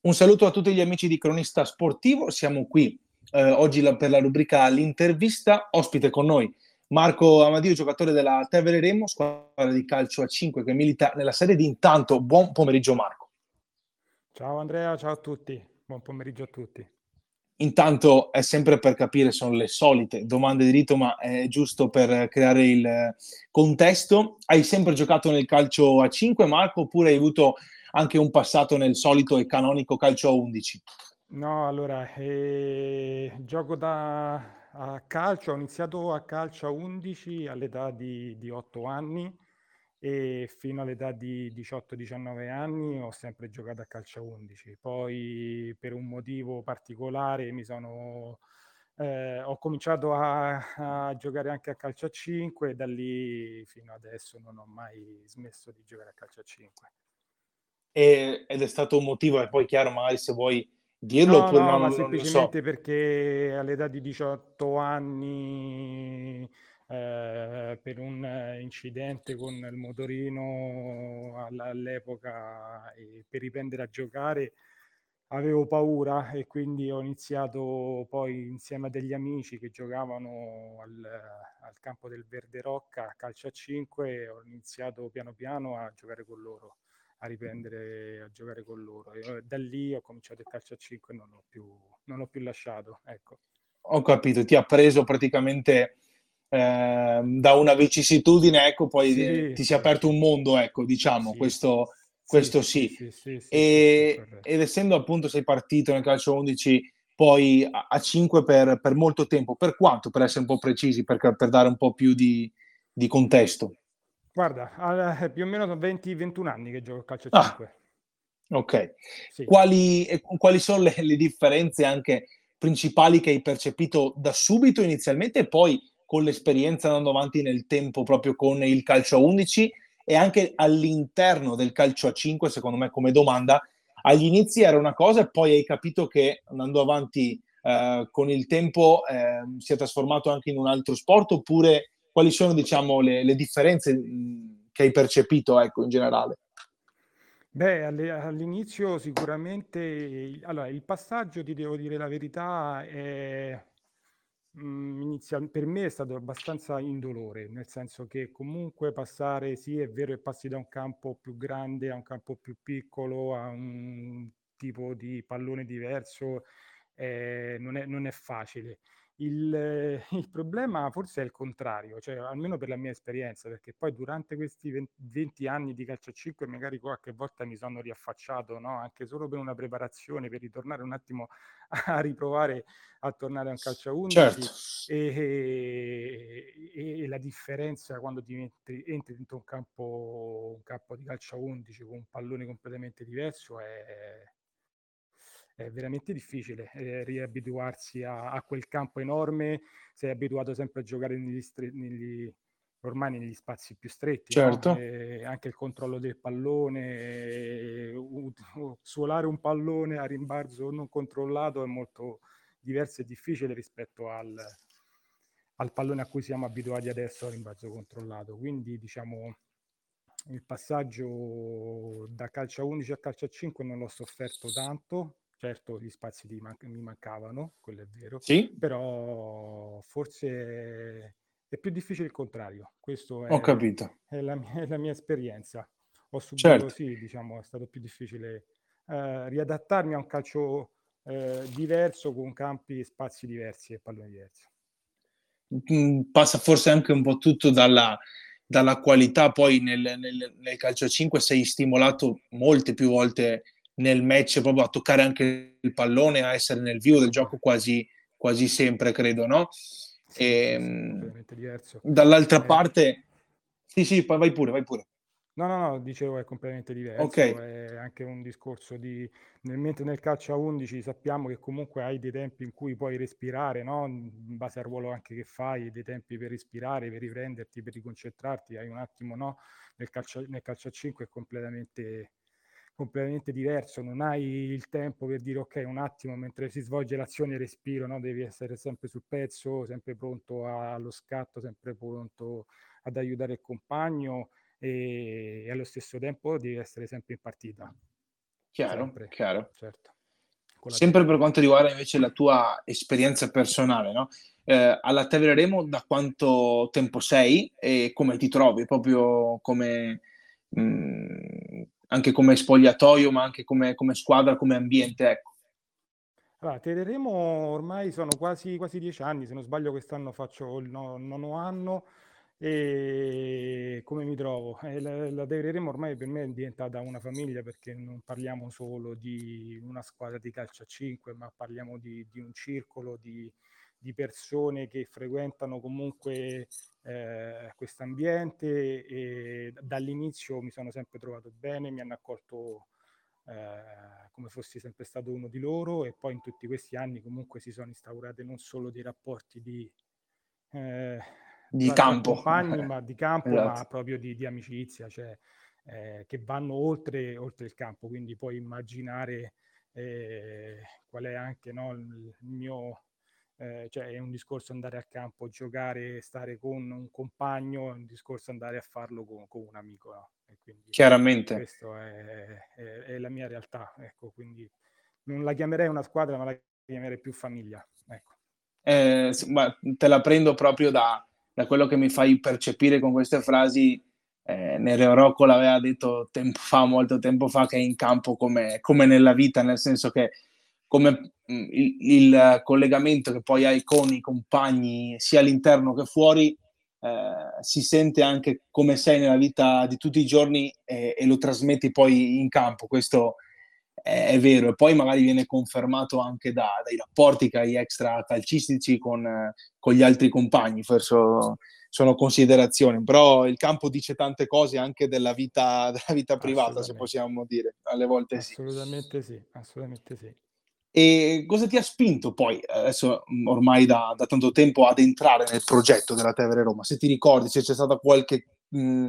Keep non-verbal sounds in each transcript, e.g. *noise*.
Un saluto a tutti gli amici di Cronista Sportivo, siamo qui eh, oggi la, per la rubrica L'intervista, ospite con noi Marco Amadio, giocatore della Tevere Remo, squadra di calcio a 5 che milita nella serie di intanto. Buon pomeriggio Marco. Ciao Andrea, ciao a tutti, buon pomeriggio a tutti. Intanto è sempre per capire, sono le solite domande di rito, ma è giusto per creare il contesto. Hai sempre giocato nel calcio a 5, Marco, oppure hai avuto anche un passato nel solito e canonico calcio a 11? No, allora, eh, gioco da a calcio, ho iniziato a calcio a 11 all'età di, di 8 anni e fino all'età di 18-19 anni ho sempre giocato a calcio a 11. Poi per un motivo particolare mi sono, eh, ho cominciato a, a, giocare anche a calcio a 5 e da lì fino adesso non ho mai smesso di giocare a calcio a 5. E, ed è stato un motivo, e poi chiaro, magari se vuoi dirlo no, oppure no, no, ma semplicemente so. perché all'età di 18 anni, eh, per un incidente con il motorino all'epoca e per riprendere a giocare, avevo paura e quindi ho iniziato poi insieme a degli amici che giocavano al, al campo del Verde Rocca, calcio a 5, ho iniziato piano piano a giocare con loro a riprendere a giocare con loro. E eh, da lì ho cominciato il calcio a 5 e non l'ho più, non l'ho più lasciato. Ecco. Ho capito, ti ha preso praticamente eh, da una vicissitudine, ecco, poi sì, ti si è aperto un mondo, ecco, diciamo, sì. questo, questo sì. sì. E, ed essendo appunto sei partito nel calcio 11 poi a, a 5 per, per, molto tempo, per quanto? Per essere un po' precisi, per, per dare un po' più di, di contesto. Guarda, eh, più o meno 20-21 anni che gioco a calcio a 5. Ah, ok. Sì. Quali, quali, sono le, le, differenze anche principali che hai percepito da subito inizialmente e poi con l'esperienza andando avanti nel tempo proprio con il calcio a 11 e anche all'interno del calcio a 5, secondo me come domanda, agli inizi era una cosa e poi hai capito che andando avanti eh, con il tempo eh, si è trasformato anche in un altro sport oppure quali sono diciamo, le, le differenze che hai percepito ecco, in generale? Beh, all'inizio sicuramente, allora, il passaggio, ti devo dire la verità, è, mh, inizia, per me è stato abbastanza indolore, nel senso che comunque passare, sì, è vero che passi da un campo più grande a un campo più piccolo, a un tipo di pallone diverso, eh, non, è, non è facile. Il, *laughs* il, problema forse è il contrario, cioè almeno per la mia esperienza, perché poi durante questi 20, 20 anni di calcio a 5 magari qualche volta mi sono riaffacciato, no? anche solo per una preparazione, per ritornare un attimo *laughs* a riprovare a tornare a un calcio a 11 certo. e, e, e, la differenza quando entri, entri dentro un campo, un campo di calcio a 11 con un pallone completamente diverso è, è veramente difficile eh, riabituarsi a, a, quel campo enorme, sei abituato sempre a giocare negli, stre- negli ormai negli spazi più stretti, certo. no? anche il controllo del pallone, uh, uh, suolare un pallone a rimbalzo non controllato è molto diverso e difficile rispetto al, al pallone a cui siamo abituati adesso a rimbalzo controllato. Quindi diciamo il passaggio da calcio a 11 a calcio a 5 non l'ho sofferto tanto, Certo, gli spazi man- mi mancavano, quello è vero, sì? però forse è più difficile il contrario. Questo è, Ho capito. È la, mia, è la mia esperienza. Ho subito, certo. sì, diciamo, è stato più difficile eh, riadattarmi a un calcio eh, diverso con campi e spazi diversi e palloni diversi. Mm, passa forse anche un po' tutto dalla, dalla qualità, poi nel, nel, nel calcio 5 sei stimolato molte più volte nel match proprio a toccare anche il pallone, a essere nel vivo del gioco quasi, quasi sempre, credo, no? E, ehm, diverso. Dall'altra eh. parte, sì, sì, poi vai pure, vai pure. No, no, no, dicevo è completamente diverso, okay. è anche un discorso di, nel, mentre nel calcio a 11 sappiamo che comunque hai dei tempi in cui puoi respirare, no? in base al ruolo anche che fai, dei tempi per respirare, per riprenderti, per riconcentrarti, hai un attimo, no? Nel calcio, nel calcio a 5 è completamente completamente diverso, non hai il tempo per dire ok un attimo mentre si svolge l'azione respiro, no? devi essere sempre sul pezzo, sempre pronto allo scatto, sempre pronto ad aiutare il compagno e, e allo stesso tempo devi essere sempre in partita. chiaro, sempre, chiaro. Certo. Sempre per quanto riguarda invece la tua esperienza personale, no? Eh, alla Tevere Remo da quanto tempo sei e come ti trovi? Proprio come, mh, mm, anche come spogliatoio, ma anche come, come squadra, come ambiente, ecco. Allora, Teleremo ormai sono quasi, quasi dieci anni, se non sbaglio quest'anno faccio il nono anno e come mi trovo? Eh, la, la Teleremo ormai per me è diventata una famiglia perché non parliamo solo di una squadra di calcio a 5, ma parliamo di, di un circolo di, di, persone che frequentano comunque eh, questo ambiente e dall'inizio mi sono sempre trovato bene, mi hanno accolto eh, come fossi sempre stato uno di loro e poi in tutti questi anni comunque si sono instaurate non solo dei rapporti di, eh, di campo, compagni, ma di campo, esatto. ma proprio di, di amicizia, cioè, eh, che vanno oltre, oltre, il campo, quindi puoi immaginare eh, qual è anche no, il mio eh, cioè è un discorso andare al campo, giocare, stare con un compagno, è un discorso andare a farlo con, con un amico. No? Chiaramente. Questa è, è, è, la mia realtà, ecco, quindi non la chiamerei una squadra, ma la chiamerei più famiglia. Ecco. Eh, te la prendo proprio da, da, quello che mi fai percepire con queste frasi. Eh, Nere Rocco l'aveva detto tempo fa, molto tempo fa, che è in campo come, come nella vita, nel senso che come il, il, collegamento che poi hai con i compagni sia all'interno che fuori eh, si sente anche come sei nella vita di tutti i giorni e, e lo trasmetti poi in campo, questo è, è, vero. E poi magari viene confermato anche da, dai rapporti che hai extra calcistici con, con gli altri compagni, forse sono considerazioni, però il campo dice tante cose anche della vita, *laughs* della vita privata, se possiamo dire, alle volte assolutamente sì. Assolutamente sì, assolutamente sì. E cosa ti ha spinto poi, adesso ormai da, da tanto tempo, ad entrare nel progetto della Tevere Roma? Se ti ricordi, se c'è stata qualche mh,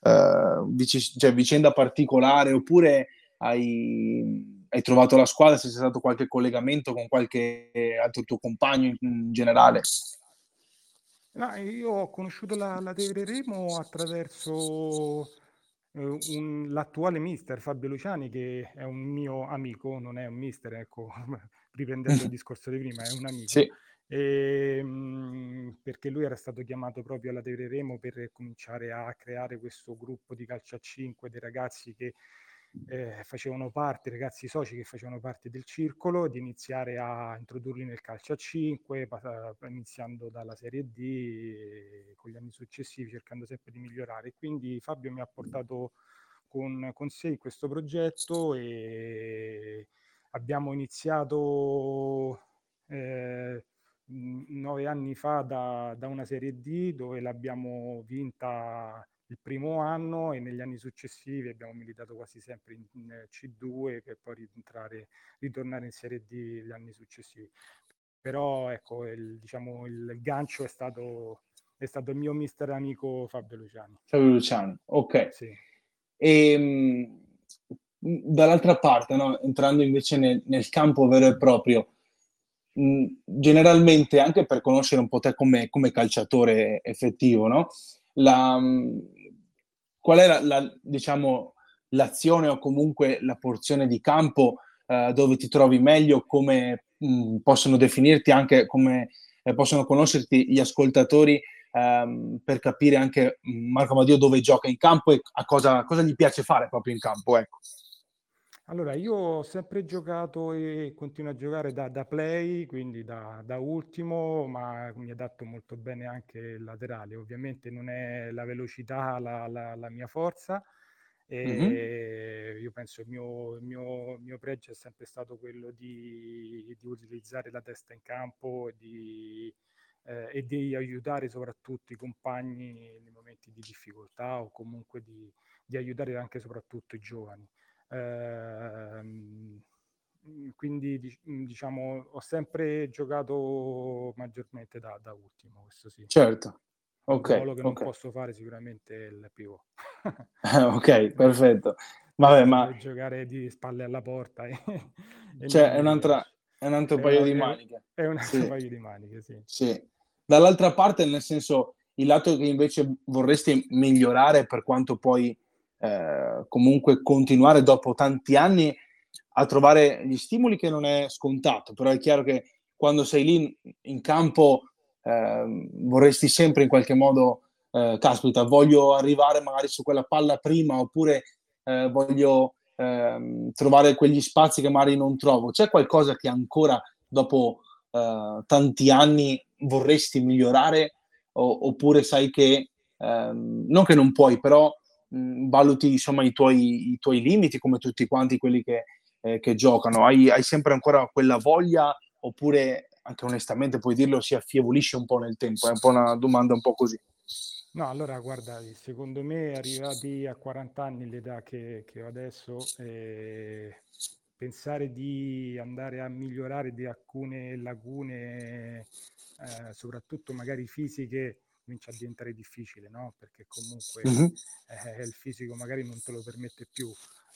uh, vic- cioè, vicenda particolare oppure hai, hai, trovato la squadra, se c'è stato qualche collegamento con qualche altro tuo compagno in, in generale? No, io ho conosciuto la, la Tevere Remo attraverso Ehm, un l'attuale mister Fabio Luciani, che è un mio amico, non è un mister, ecco, *laughs* riprendendo il *laughs* discorso di prima, è un amico. Sì. Ehm, perché lui era stato chiamato proprio alla Tevere Remo per cominciare a creare questo gruppo di calcio a 5 dei ragazzi che eh, facevano parte, ragazzi soci che facevano parte del circolo, di iniziare a introdurli nel calcio a 5, iniziando dalla Serie D e con gli anni successivi, cercando sempre di migliorare. Quindi Fabio mi ha portato con, con sé in questo progetto e abbiamo iniziato eh, nove anni fa da, da una Serie D dove l'abbiamo vinta il primo anno e negli anni successivi abbiamo militato quasi sempre in, in C2 per poi ritornare in Serie D gli anni successivi. Però ecco, il, diciamo, il gancio è stato, è stato il mio mister amico Fabio Luciani. Fabio Luciani, ok. Sì. E, ehm, dall'altra parte, no? entrando invece nel, nel, campo vero e proprio, mh, generalmente anche per conoscere un po' te come, come calciatore effettivo, no? La, qual è la, diciamo, l'azione o comunque la porzione di campo eh, dove ti trovi meglio, come mh, possono definirti anche, come eh, possono conoscerti gli ascoltatori ehm, per capire anche Marco Madio dove gioca in campo e a cosa, cosa gli piace fare proprio in campo. Ecco. Allora, io ho sempre giocato e continuo a giocare da, da play, quindi da, da, ultimo, ma mi adatto molto bene anche il laterale. Ovviamente non è la velocità la, la, la mia forza, e mm-hmm. io penso il mio, il, mio, il mio, pregio è sempre stato quello di, di utilizzare la testa in campo e di, eh, e di, aiutare soprattutto i compagni nei momenti di difficoltà o comunque di, di aiutare anche soprattutto i giovani. Ehm, quindi diciamo ho sempre giocato maggiormente da, da ultimo, questo sì. Certo. Ok. Ruolo che non posso fare sicuramente è il pivot. *laughs* ok, perfetto. Vabbè, ma... Giocare di spalle alla porta. E, e cioè, è, un'altra, è un altro è paio di maniche. È un altro sì. paio di maniche, sì. sì. Dall'altra parte, nel senso, il lato che invece vorresti migliorare per quanto poi eh, comunque continuare dopo tanti anni a trovare gli stimoli che non è scontato, però è chiaro che quando sei lì in campo eh, vorresti sempre in qualche modo, eh, caspita, voglio arrivare magari su quella palla prima oppure eh, voglio ehm, trovare quegli spazi che magari non trovo. C'è qualcosa che ancora dopo eh, tanti anni vorresti migliorare o, oppure sai che, ehm, non che non puoi, però mh, valuti insomma i tuoi, i tuoi, limiti come tutti quanti quelli che, eh, che giocano? Hai, hai sempre ancora quella voglia oppure anche onestamente puoi dirlo, si affievolisce un po' nel tempo? È un po' una domanda un po' così. No, allora guarda, secondo me arrivati a 40 anni, l'età che, che ho adesso, eh, pensare di andare a migliorare di alcune lacune, eh, soprattutto magari fisiche, comincia a diventare difficile, no? Perché comunque uh-huh. eh, il fisico magari non te lo permette più.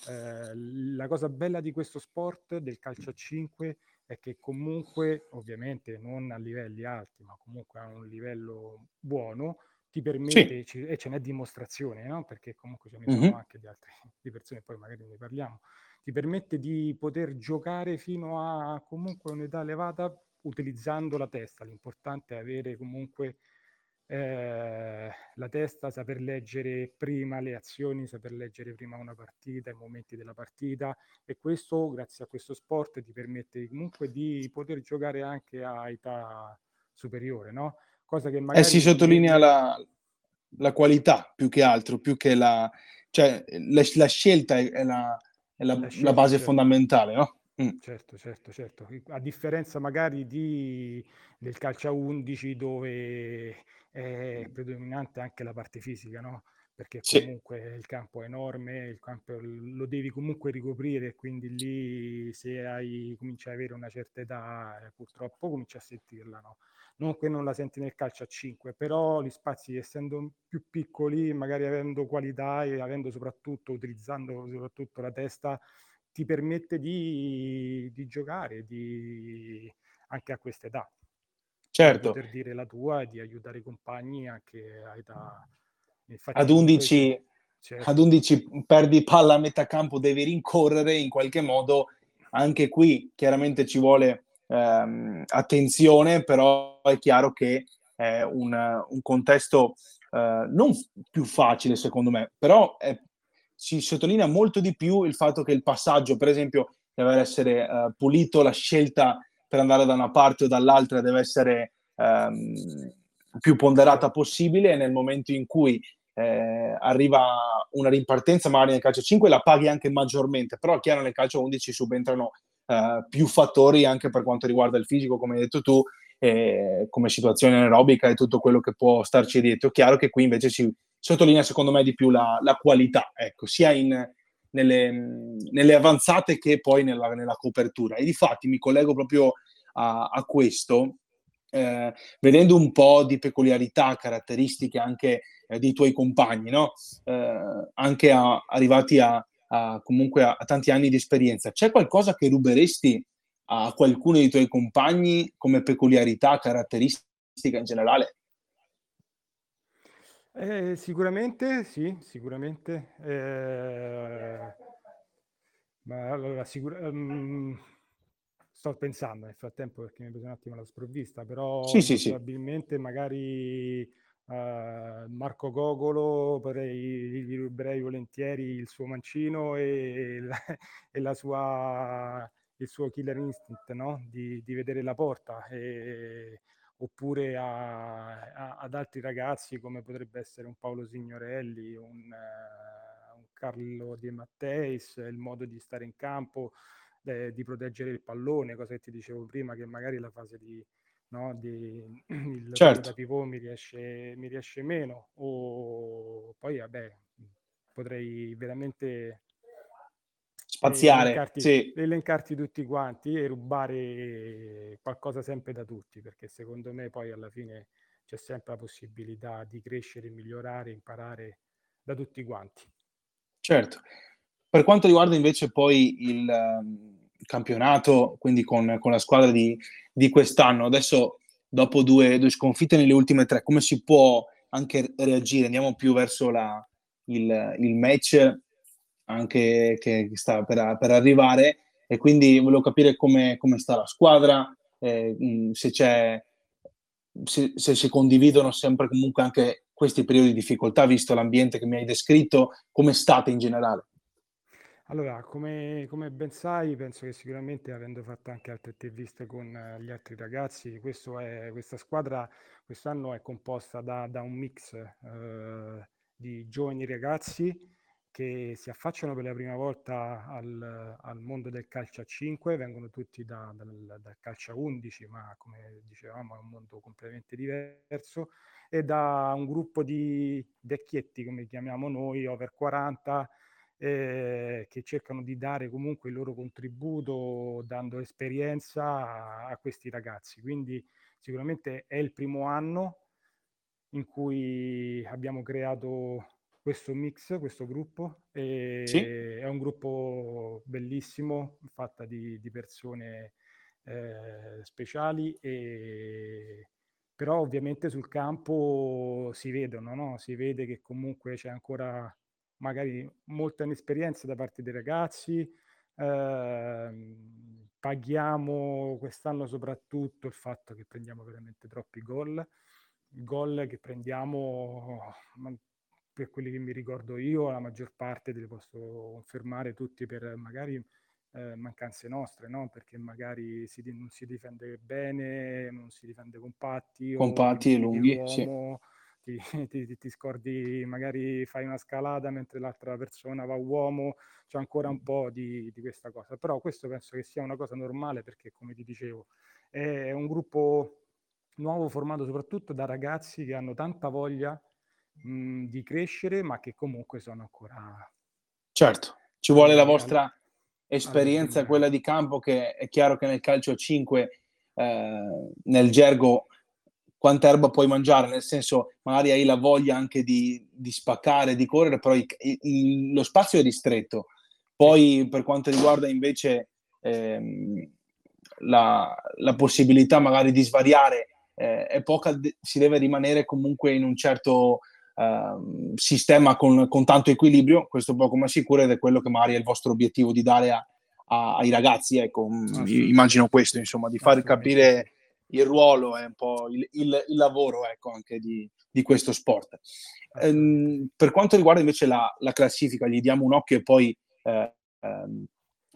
Eh, la cosa bella di questo sport, del calcio a 5, è che comunque, ovviamente non a livelli alti, ma comunque a un livello buono, ti permette, sì. e ce n'è dimostrazione, no? perché comunque ce ne sono mm-hmm. anche di altre *laughs* di persone, poi magari ne parliamo, ti permette di poter giocare fino a comunque un'età elevata utilizzando la testa. L'importante è avere comunque eh, la testa, saper leggere prima le azioni, saper leggere prima una partita, i momenti della partita e questo, grazie a questo sport, ti permette comunque di poter giocare anche a età superiore, no? Cosa che magari... Eh, si sottolinea la, la qualità più che altro, più che la... cioè la, la scelta è, la, è la, la, scelta, base certo. fondamentale, no? Mm. Certo, certo, certo. A differenza magari di, del calcio a 11 dove è predominante anche la parte fisica, no? Perché comunque sì. il campo è enorme, il campo lo devi comunque ricoprire, quindi lì se hai, cominci ad avere una certa età, eh, purtroppo cominci a sentirla, no? Non che non la senti nel calcio a 5, però gli spazi essendo più piccoli, magari avendo qualità e avendo soprattutto, utilizzando soprattutto la testa, ti permette di, di giocare di, anche a questa età certo. poter dire la tua e di aiutare i compagni anche a età... Infatti, ad 11, certo. ad 11 perdi palla a metà campo, devi rincorrere in qualche modo. Anche qui chiaramente ci vuole ehm, attenzione, però è chiaro che è un, un contesto eh, non più facile secondo me, però è, si sottolinea molto di più il fatto che il passaggio, per esempio, deve essere eh, pulito, la scelta per andare da una parte o dall'altra deve essere ehm, più ponderata possibile e nel momento in cui eh, arriva una rimpartenza magari nel calcio 5 la paghi anche maggiormente, però chiaro nel calcio 11 subentrano eh, più fattori anche per quanto riguarda il fisico, come hai detto tu, eh, come situazione aerobica e tutto quello che può starci dietro. Chiaro che qui invece si sottolinea secondo me di più la, la qualità, ecco, sia in, nelle, nelle avanzate che poi nella, nella, copertura. E di fatti mi collego proprio a, a questo, eh, vedendo un po' di peculiarità, caratteristiche anche eh, dei tuoi compagni, no? eh, anche a, arrivati a, a comunque a, tanti anni di esperienza. C'è qualcosa che ruberesti a qualcuno dei tuoi compagni come peculiarità, caratteristica in generale? Eh, sicuramente sì, sicuramente. Eh, ma allora, sicur- um, sto pensando nel frattempo perché mi è preso un attimo la sprovvista, però sì, sì, probabilmente sì. magari uh, Marco Gogolo potrei, gli ruberei volentieri il suo mancino e, la, e la sua, il suo killer instinct no? di, di vedere la porta. E, oppure a, a, ad altri ragazzi come potrebbe essere un Paolo Signorelli, un, uh, un Carlo Di Matteis, il modo di stare in campo, eh, di proteggere il pallone, cosa che ti dicevo prima, che magari la fase di, no, di *clears throat* il certo. da pivot mi riesce, mi riesce meno, o poi vabbè, potrei veramente spaziare, elencarti, sì. elencarti tutti quanti e rubare qualcosa sempre da tutti, perché secondo me poi alla fine c'è sempre la possibilità di crescere, migliorare, imparare da tutti quanti. Certo. Per quanto riguarda invece poi il um, campionato, quindi con, con la squadra di, di, quest'anno, adesso dopo due, due, sconfitte nelle ultime tre, come si può anche reagire? Andiamo più verso la, il, il match anche che sta per, per arrivare e quindi volevo capire come, come sta la squadra, eh, se se, se, si condividono sempre comunque anche questi periodi di difficoltà, visto l'ambiente che mi hai descritto, come state in generale? Allora, come, come ben sai, penso che sicuramente avendo fatto anche altre interviste con eh, gli altri ragazzi, è, questa squadra quest'anno è composta da, da un mix eh, di giovani ragazzi che si affacciano per la prima volta al, al mondo del calcio a 5, vengono tutti da, dal, dal, calcio a 11, ma come dicevamo è un mondo completamente diverso, e da un gruppo di vecchietti, come chiamiamo noi, over 40, eh, che cercano di dare comunque il loro contributo dando esperienza a, a questi ragazzi. Quindi sicuramente è il primo anno in cui abbiamo creato questo mix, questo gruppo. Sì. È un gruppo bellissimo, fatta di, di persone eh, speciali, e... però ovviamente sul campo si vedono, no? si vede che comunque c'è ancora magari molta inesperienza da parte dei ragazzi. Eh, paghiamo quest'anno soprattutto il fatto che prendiamo veramente troppi gol. Gol che prendiamo per quelli che mi ricordo io, la maggior parte te li posso confermare tutti per magari eh, mancanze nostre, no? perché magari si, non si difende bene, non si difende compatti, compatti e lunghi, sì. *laughs* ti, ti, ti, scordi, magari fai una scalata mentre l'altra persona va uomo, c'è ancora un po' di, di questa cosa, però questo penso che sia una cosa normale perché come ti dicevo è un gruppo nuovo formato soprattutto da ragazzi che hanno tanta voglia mh, di crescere, ma che comunque sono ancora... Certo, ci vuole la vostra esperienza, quella di campo, che è chiaro che nel calcio 5, eh, nel gergo, quanta erba puoi mangiare, nel senso magari hai la voglia anche di, di spaccare, di correre, però il, il, lo spazio è ristretto. Poi per quanto riguarda invece ehm, la, la, possibilità magari di svariare eh, è poca, si deve rimanere comunque in un certo uh, sistema con, con, tanto equilibrio, questo poco ma sicuro ed è quello che magari è il vostro obiettivo di dare a, a, ai ragazzi, ecco, mm, immagino questo, insomma, di far capire il ruolo e un po' il, il, il lavoro ecco, anche di, di questo sport. Ehm, per quanto riguarda invece la, la, classifica, gli diamo un occhio e poi eh, ehm,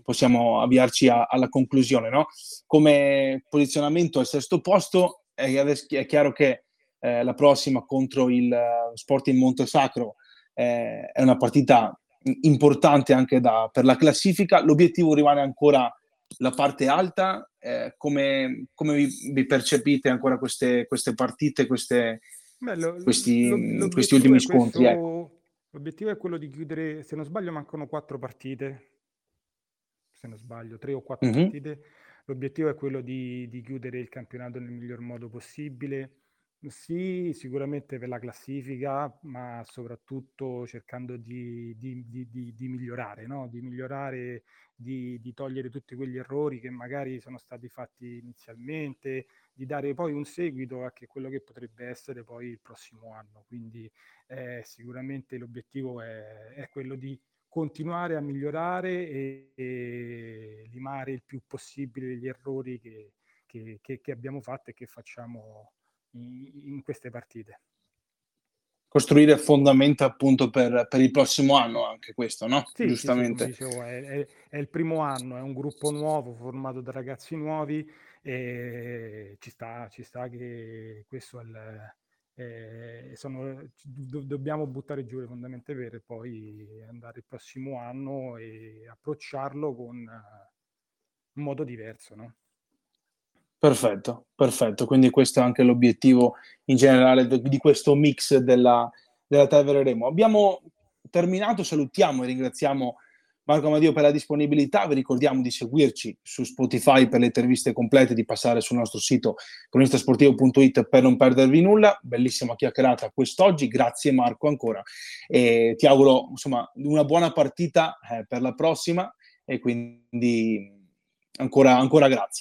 possiamo avviarci a, alla conclusione. No? Come posizionamento al sesto posto è, è chiaro che eh, la prossima contro il uh, Sporting Montesacro eh, è una partita importante anche da, per la classifica. L'obiettivo rimane ancora la parte alta. Eh, come, come vi, vi, percepite ancora queste, queste partite, queste, Beh, lo, questi, lo, questi, ultimi scontri? Questo, ecco. L'obiettivo è quello di chiudere, se non sbaglio, mancano quattro partite. Se non sbaglio, tre o quattro mm-hmm. partite. L'obiettivo è quello di, di chiudere il campionato nel miglior modo possibile sì, sicuramente per la classifica, ma soprattutto cercando di, di, di, di, migliorare, no? di migliorare, di, togliere tutti quegli errori che magari sono stati fatti inizialmente, di dare poi un seguito a quello che potrebbe essere poi il prossimo anno. Quindi eh, sicuramente l'obiettivo è, è, quello di continuare a migliorare e, e, limare il più possibile gli errori che, che, che, che abbiamo fatto e che facciamo in queste partite. Costruire fondamenta appunto per, per, il prossimo anno anche questo, no? Sì, Giustamente. Sì, dicevo, è, è, è, il primo anno, è un gruppo nuovo formato da ragazzi nuovi e ci sta, ci sta che questo è il, eh, sono, do, dobbiamo buttare giù le fondamenta per poi andare il prossimo anno e approcciarlo con un modo diverso, no? Perfetto, perfetto. Quindi questo è anche l'obiettivo in generale di questo mix della, della Tevere Remo. Abbiamo terminato, salutiamo e ringraziamo Marco Amadio per la disponibilità. Vi ricordiamo di seguirci su Spotify per le interviste complete, di passare sul nostro sito cronistasportivo.it per non perdervi nulla. Bellissima chiacchierata quest'oggi. Grazie Marco ancora. E ti auguro insomma una buona partita eh, per la prossima e quindi ancora, ancora grazie.